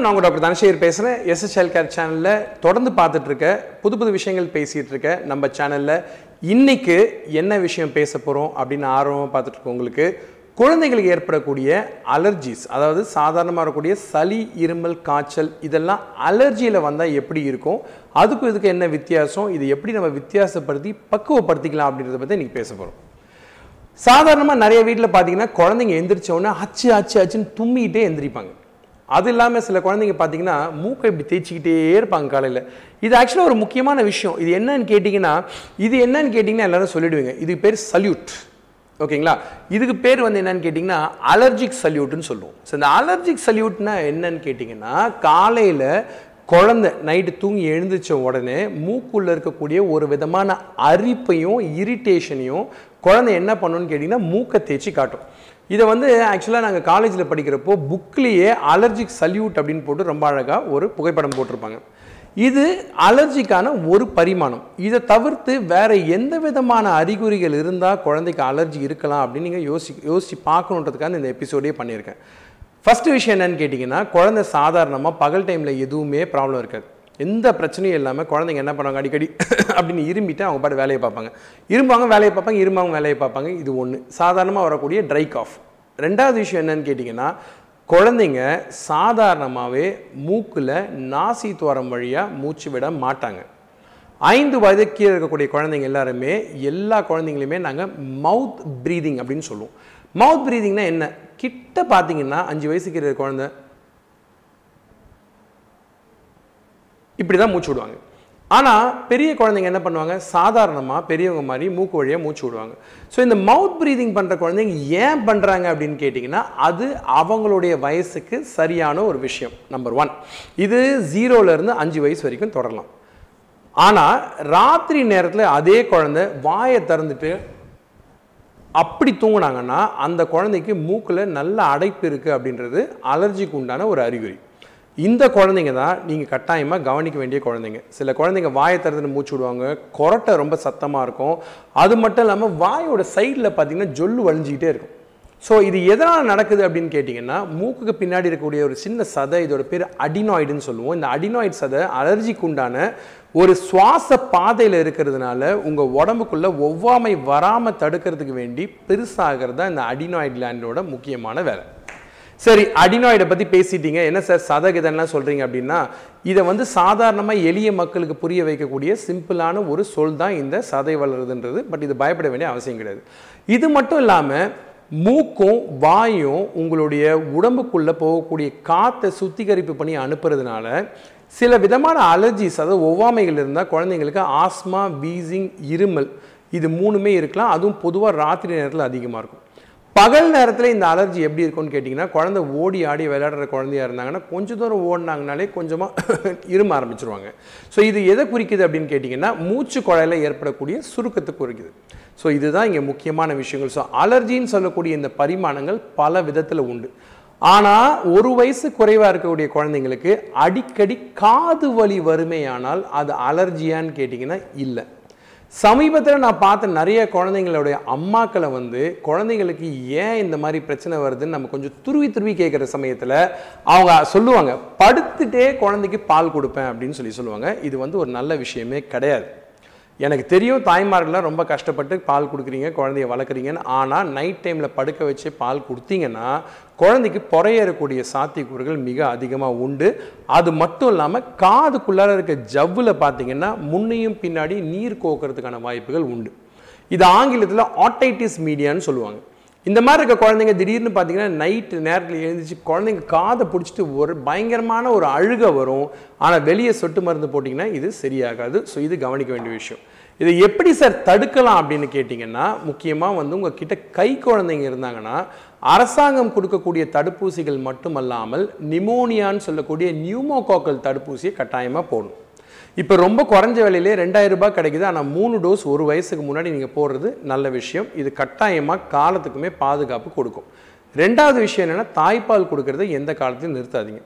வணக்கம். நான் உங்கள் டாக்டர் தனசேகர் பேசுகிறேன் எஸ்எஸ்எல் கேர் சேனலில் தொடர்ந்து பார்த்துட்ருக்க புது புது விஷயங்கள் பேசிகிட்டு இருக்க நம்ம சேனலில் இன்னைக்கு என்ன விஷயம் பேச போகிறோம் அப்படின்னு ஆர்வமாக பார்த்துட்ருக்கோம் உங்களுக்கு குழந்தைகளுக்கு ஏற்படக்கூடிய அலர்ஜிஸ் அதாவது சாதாரணமாக இருக்கக்கூடிய சளி இருமல் காய்ச்சல் இதெல்லாம் அலர்ஜியில் வந்தால் எப்படி இருக்கும்? அதுக்கும் இதுக்கு என்ன வித்தியாசம்? இது எப்படி நம்ம வித்தியாசப்படுத்தி பக்குவப்படுத்திக்கலாம் அப்படின்றத பற்றி இன்றைக்கி பேச போகிறோம் சாதாரணமாக நிறைய வீட்டில் பார்த்தீங்கன்னா குழந்தைங்க எந்திரிச்ச உடனே அச்சு அச்சு அச்சுன்னு தும்மிக்கிட்டே எந்திரிப்பாங்க. அது இல்லாமல் சில குழந்தைங்க பார்த்தீங்கன்னா மூக்கை இப்படி தேய்ச்சிக்கிட்டே இருப்பாங்க காலையில். இது ஆக்சுவலாக ஒரு முக்கியமான விஷயம். இது என்னன்னு கேட்டிங்கன்னா இது என்னன்னு கேட்டிங்கன்னா எல்லோரும் சொல்லிடுவீங்க. இது பேர் சல்யூட் ஓகேங்களா? இதுக்கு பேர் வந்து என்னன்னு கேட்டிங்கன்னா அலர்ஜிக் சல்யூட்னு சொல்லுவோம். ஸோ இந்த அலர்ஜிக் சல்யூட்னா என்னன்னு கேட்டிங்கன்னா காலையில் குழந்தை நைட்டு தூங்கி எழுந்திரிச்ச உடனே மூக்குள்ளே இருக்கக்கூடிய ஒரு விதமான அரிப்பையும் இரிட்டேஷனையும் குழந்தை என்ன பண்ணுன்னு கேட்டிங்கன்னா மூக்கை தேய்ச்சி காட்டும். இதை வந்து ஆக்சுவலாக நாங்கள் காலேஜில் படிக்கிறப்போ புக்லேயே அலர்ஜிக் சல்யூட் அப்படின்னு போட்டு ரொம்ப அழகாக ஒரு புகைப்படம் போட்டிருப்பாங்க. இது அலர்ஜிக்கான ஒரு பரிமாணம். இதை தவிர்த்து வேறு எந்த விதமான அறிகுறிகள் இருந்தால் குழந்தைக்கு அலர்ஜி இருக்கலாம் அப்படின்னு நீங்கள் யோசி யோசிச்சு பார்க்கணுன்றதுக்காக இந்த எபிசோடே பண்ணியிருக்கேன். ஃபஸ்ட்டு விஷயம் என்னன்னு கேட்டிங்கன்னா குழந்தை சாதாரணமாக பகல் டைமில் எதுவுமே ப்ராப்ளம் இருக்காது. எந்த பிரச்சனையும் இல்லாமல் குழந்தைங்க என்ன பண்ணுவாங்க அடிக்கடி? அப்படின்னு இரும்பிட்டு அவங்க பாட்டு வேலையை பார்ப்பாங்க. இரும்பாங்க வேலையை பார்ப்பாங்க இரும்பாங்க வேலையை பார்ப்பாங்க. இது ஒன்று சாதாரணமாக வரக்கூடிய ட்ரை காஃப் ரெண்டாவது விஷயம் என்னன்னு கேட்டிங்கன்னா குழந்தைங்க சாதாரணமாகவே மூக்கில் நாசி துவாரம் வழியாக மூச்சு விட மாட்டாங்க. ஐந்து வயது கீழே இருக்கக்கூடிய குழந்தைங்க எல்லாருமே எல்லா குழந்தைங்களையுமே நாங்கள் மவுத் ப்ரீதிங் அப்படின்னு சொல்லுவோம். மவுத் ப்ரீதிங்னா என்ன? கிட்ட பார்த்தீங்கன்னா அஞ்சு வயசுக்கு இருக்கிற குழந்தை இப்படி தான் மூச்சு விடுவாங்க. ஆனால் பெரிய குழந்தைங்க என்ன பண்ணுவாங்க? சாதாரணமாக பெரியவங்க மாதிரி மூக்கு வழியாக மூச்சு விடுவாங்க. ஸோ இந்த மவுத் ப்ரீதிங் பண்ணுற குழந்தைங்க ஏன் பண்ணுறாங்க அப்படின்னு கேட்டிங்கன்னா அது அவங்களுடைய வயசுக்கு சரியான ஒரு விஷயம் நம்பர் ஒன் இது ஜீரோலேருந்து அஞ்சு வயசு வரைக்கும் தொடரலாம். ஆனால் ராத்திரி நேரத்தில் அதே குழந்தை வாயை திறந்துட்டு அப்படி தூங்கினாங்கன்னா அந்த குழந்தைக்கு மூக்கில் நல்ல அடைப்பு இருக்குது அப்படின்றது அலர்ஜிக்கு உண்டான ஒரு அறிகுறி. இந்த குழந்தைங்க தான் நீங்கள் கட்டாயமாக கவனிக்க வேண்டிய குழந்தைங்க. சில குழந்தைங்க வாயை திறந்துட்டு மூச்சு விடுவாங்க கொரட்டை ரொம்ப சத்தமாக இருக்கும். அது மட்டும் இல்லாமல் வாயோட சைடில் பார்த்தீங்கன்னா ஜொல்லு வழிஞ்சிக்கிட்டே இருக்கும். ஸோ இது எதனால் நடக்குது அப்படின்னு கேட்டிங்கன்னா மூக்குக்கு பின்னாடி இருக்கக்கூடிய ஒரு சின்ன சதை இதோட பேர் அடினாய்டுன்னு சொல்லுவோம். இந்த அடினாய்டு சதை அலர்ஜிக்கு உண்டான ஒரு சுவாச பாதையில் இருக்கிறதுனால உங்கள் உடம்புக்குள்ளே ஒவ்வாமை வராமல் தடுக்கிறதுக்கு வேண்டி பெருசாகிறது தான் இந்த அடினாய்டு கிளாண்டோட முக்கியமான வேலை. சரி அடினாய்டை பற்றி பேசிட்டீங்க. என்ன சார் சதகிதன்லாம் சொல்கிறீங்க அப்படின்னா இதை வந்து சாதாரணமாக எளிய மக்களுக்கு புரிய வைக்கக்கூடிய சிம்பிளான ஒரு சொல் தான் இந்த சதை வளருதுன்றது. பட் இது பயப்பட வேண்டிய அவசியம் கிடையாது. இது மட்டும் இல்லாமல் மூக்கும் வாயும் உங்களுடைய உடம்புக்குள்ளே போகக்கூடிய காற்றை சுத்திகரிப்பு பண்ணி அனுப்புறதுனால சில விதமான அலர்ஜிஸ் அதாவது ஒவ்வாமைகள் இருந்தால் குழந்தைங்களுக்கு ஆஸ்மா வீசிங் இருமல் இது மூணுமே இருக்கலாம். அதுவும் பொதுவாக ராத்திரி நேரத்தில் அதிகமாக இருக்கும். பகல் நேரத்தில் இந்த அலர்ஜி எப்படி இருக்கும்னு கேட்டிங்கன்னா குழந்தை ஓடி ஆடி விளையாடுற குழந்தையாக இருந்தாங்கன்னா கொஞ்சம் தூரம் ஓடினாங்கனாலே கொஞ்சமாக இரும ஆரம்பிச்சிருவாங்க. ஸோ இது எதை குறிக்குது அப்படின்னு கேட்டிங்கன்னா மூச்சு குழாயில் ஏற்படக்கூடிய சுருக்கத்தை குறிக்குது. ஸோ இதுதான் இங்கே முக்கியமான விஷயங்கள். ஸோ அலர்ஜின்னு சொல்லக்கூடிய இந்த பரிமாணங்கள் பல விதத்தில் உண்டு. ஆனால் ஒரு வயசு குறைவாக இருக்கக்கூடிய குழந்தைங்களுக்கு அடிக்கடி காது வலி வறுமையானால் அது அலர்ஜியான்னு கேட்டிங்கன்னா இல்லை. சமீபத்தில் நான் பார்த்த நிறைய குழந்தைங்களுடைய அம்மாக்களை வந்து குழந்தைங்களுக்கு ஏன் இந்த மாதிரி பிரச்சனை வருதுன்னு நம்ம கொஞ்சம் துருவி துருவி கேட்குற சமயத்தில் அவங்க சொல்லுவாங்க படுத்துட்டே குழந்தைக்கு பால் கொடுப்பேன் அப்படின்னு சொல்லி சொல்லுவாங்க. இது வந்து ஒரு நல்ல விஷயமே கிடையாது. எனக்கு தெரியும் தாய்மார்கள்லாம் ரொம்ப கஷ்டப்பட்டு பால் கொடுக்குறீங்க குழந்தைய வளர்க்குறீங்கன்னு. ஆனால் நைட் டைமில் படுக்க வச்சு பால் கொடுத்தீங்கன்னா குழந்தைக்கு புறையேறக்கூடிய சாத்தியக்கூறுகள் மிக அதிகமாக உண்டு. அது மட்டும் இல்லாமல் காதுக்குள்ளார இருக்க ஜவ்வில் பார்த்தீங்கன்னா முன்னையும் பின்னாடி நீர் கோக்கிறதுக்கான வாய்ப்புகள் உண்டு. இது ஆங்கிலத்தில் ஆட்டைட்டிஸ் மீடியான்னு சொல்லுவாங்க. இந்த மாதிரி இருக்க குழந்தைங்க திடீர்னு பார்த்தீங்கன்னா நைட்டு நேரத்தில் எழுந்திரிச்சு குழந்தைங்க காதை பிடிச்சிட்டு ஒரு பயங்கரமான ஒரு அழுக வரும். ஆனால் வெளியே சொட்டு மருந்து போட்டிங்கன்னா இது சரியாகாது. ஸோ இது கவனிக்க வேண்டிய விஷயம். இதை எப்படி சார் தடுக்கலாம் அப்படின்னு கேட்டிங்கன்னா முக்கியமாக வந்து உங்கள் கிட்ட கை குழந்தைங்க இருந்தாங்கன்னா அரசாங்கம் கொடுக்கக்கூடிய தடுப்பூசிகள் மட்டுமல்லாமல் நிமோனியான்னு சொல்லக்கூடிய நியூமோகாக்கல் தடுப்பூசியை கட்டாயமாக போடணும். இப்போ ரொம்ப குறைஞ்ச விலையிலே ரெண்டாயிரம் ரூபாய் கிடைக்குது. ஆனால் மூணு டோஸ் ஒரு வயசுக்கு முன்னாடி நீங்கள் போடுறது நல்ல விஷயம். இது கட்டாயமாக காலத்துக்குமே பாதுகாப்பு கொடுக்கும். ரெண்டாவது விஷயம் என்னென்னா தாய்ப்பால் கொடுக்கறத எந்த காலத்தையும் நிறுத்தாதீங்க.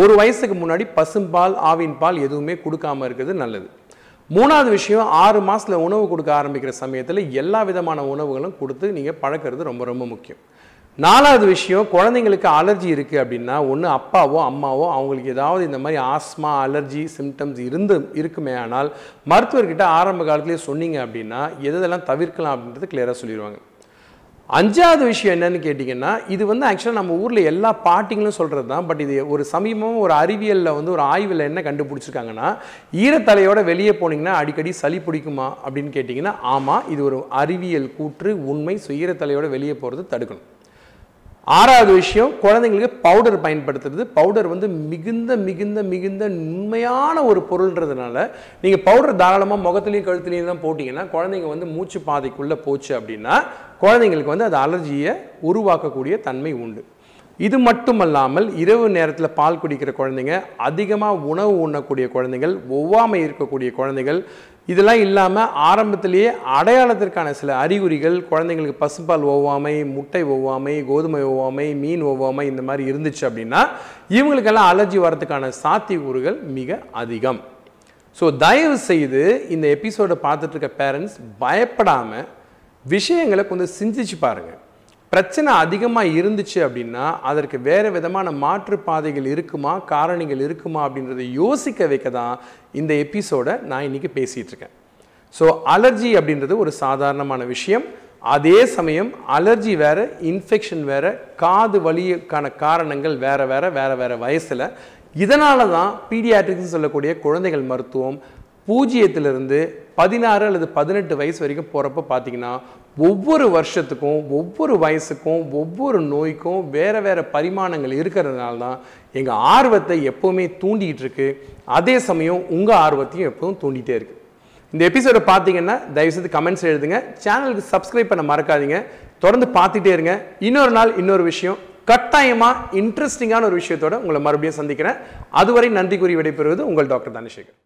ஒரு வயசுக்கு முன்னாடி பசும்பால் ஆவின் பால் எதுவுமே கொடுக்காம இருக்கிறது நல்லது. மூணாவது விஷயம் ஆறு மாதத்தில் உணவு கொடுக்க ஆரம்பிக்கிற சமயத்தில் எல்லா விதமான உணவுகளும் கொடுத்து நீங்கள் பழக்கிறது ரொம்ப ரொம்ப முக்கியம். நாலாவது விஷயம் குழந்தைங்களுக்கு அலர்ஜி இருக்குது அப்படின்னா ஒன்று அப்பாவோ அம்மாவோ அவங்களுக்கு ஏதாவது இந்த மாதிரி ஆஸ்மா அலர்ஜி சிம்டம்ஸ் இருந்து இருக்குமே ஆனால் மருத்துவர்கிட்ட ஆரம்ப காலத்திலே சொன்னீங்க அப்படின்னா எதெல்லாம் தவிர்க்கலாம் அப்படின்றது கிளியராக சொல்லிடுவாங்க அஞ்சாவது விஷயம் என்னன்னு கேட்டிங்கன்னா இது வந்து ஆக்சுவலாக நம்ம ஊரில் எல்லா பாட்டிங்களும் சொல்கிறது தான் பட் இது ஒரு சமீபமாக ஒரு அறிவியலில் வந்து ஒரு ஆய்வில் என்ன கண்டுபிடிச்சிருக்காங்கன்னா ஈரத்தலையோட வெளியே போனீங்கன்னா அடிக்கடி சளி பிடிக்குமா அப்படின்னு கேட்டிங்கன்னா ஆமாம் இது ஒரு அறிவியல் கூற்று உண்மை ஸோ ஈரத்தலையோட வெளியே போகிறது தடுக்கணும். ஆறாவது விஷயம் குழந்தைங்களுக்கு பவுடர் பயன்படுத்துறது. பவுடர் வந்து மிகுந்த மிகுந்த மிகுந்த உண்மையான ஒரு பொருள்ன்றதுனால நீங்கள் பவுடர் தாராளமாக முகத்துலேயும் கழுத்துலேயும் தான் போட்டிங்கன்னா குழந்தைங்க வந்து மூச்சு பாதைக்குள்ளே போச்சு அப்படின்னா குழந்தைங்களுக்கு வந்து அது அலர்ஜியை உருவாக்கக்கூடிய தன்மை உண்டு. இது மட்டுமல்லாமல் இரவு நேரத்தில் பால் குடிக்கிற குழந்தைங்க அதிகமாக உணவு உண்ணக்கூடிய குழந்தைகள் ஒவ்வாமை இருக்கக்கூடிய குழந்தைகள் இதெல்லாம் இல்லாமல் ஆரம்பத்திலேயே அடையாளத்திற்கான சில அறிகுறிகள் குழந்தைங்களுக்கு பசுப்பால் ஒவ்வாமை முட்டை ஒவ்வாமை கோதுமை ஒவ்வாமை மீன் ஒவ்வாமை இந்த மாதிரி இருந்துச்சு அப்படின்னா இவங்களுக்கெல்லாம் அலர்ஜி வரதுக்கான சாத்தியக்கூறுகள் மிக அதிகம். ஸோ தயவு செய்து இந்த எபிசோடை பார்த்துட்டு இருக்க பேரண்ட்ஸ் பயப்படாமல் விஷயங்களை கொஞ்சம் சிந்திச்சு பாருங்கள் பிரச்சனை அதிகமாக இருந்துச்சு அப்படின்னா அதற்கு வேறு விதமான மாற்று பாதைகள் இருக்குமா காரணிகள் இருக்குமா அப்படின்றத யோசிக்க வைக்க தான் இந்த எபிசோடை நான் இன்றைக்கி பேசிகிட்டு இருக்கேன். ஸோ அலர்ஜி அப்படின்றது ஒரு சாதாரணமான விஷயம். அதே சமயம் அலர்ஜி வேற இன்ஃபெக்ஷன் வேறு காது வலிக்கான காரணங்கள் வேறு வேறு வேறு வேறு வயசில் இதனால தான் பீடியாட்ரிக்ஸ் சொல்லக்கூடிய குழந்தைகள் மருத்துவம் பூஜ்ஜியத்திலிருந்து பதினாறு அல்லது பதினெட்டு வயசு வரைக்கும் போகிறப்ப பார்த்தீங்கன்னா ஒவ்வொரு வருஷத்துக்கும் ஒவ்வொரு வயசுக்கும் ஒவ்வொரு நோய்க்கும் வேறு வேறு பரிமாணங்கள் இருக்கிறதுனால தான் எங்கள் ஆர்வத்தை எப்போவுமே தூண்டிகிட்டு இருக்கு. அதே சமயம் உங்கள் ஆர்வத்தையும் எப்போவும் தூண்டிகிட்டே இருக்குது இந்த எபிசோடை பார்த்தீங்கன்னா தயவுசெய்து கமெண்ட்ஸ் எழுதுங்க. சேனலுக்கு சப்ஸ்கிரைப் பண்ண மறக்காதீங்க. தொடர்ந்து பார்த்துட்டே இருங்க. இன்னொரு நாள் இன்னொரு விஷயம். கட்டாயமாக இன்ட்ரெஸ்டிங்கான ஒரு விஷயத்தோட உங்களை மறுபடியும் சந்திக்கிறேன். அதுவரை நன்றி கூறி விடைபெறுவது உங்கள் டாக்டர் தனசேகர்.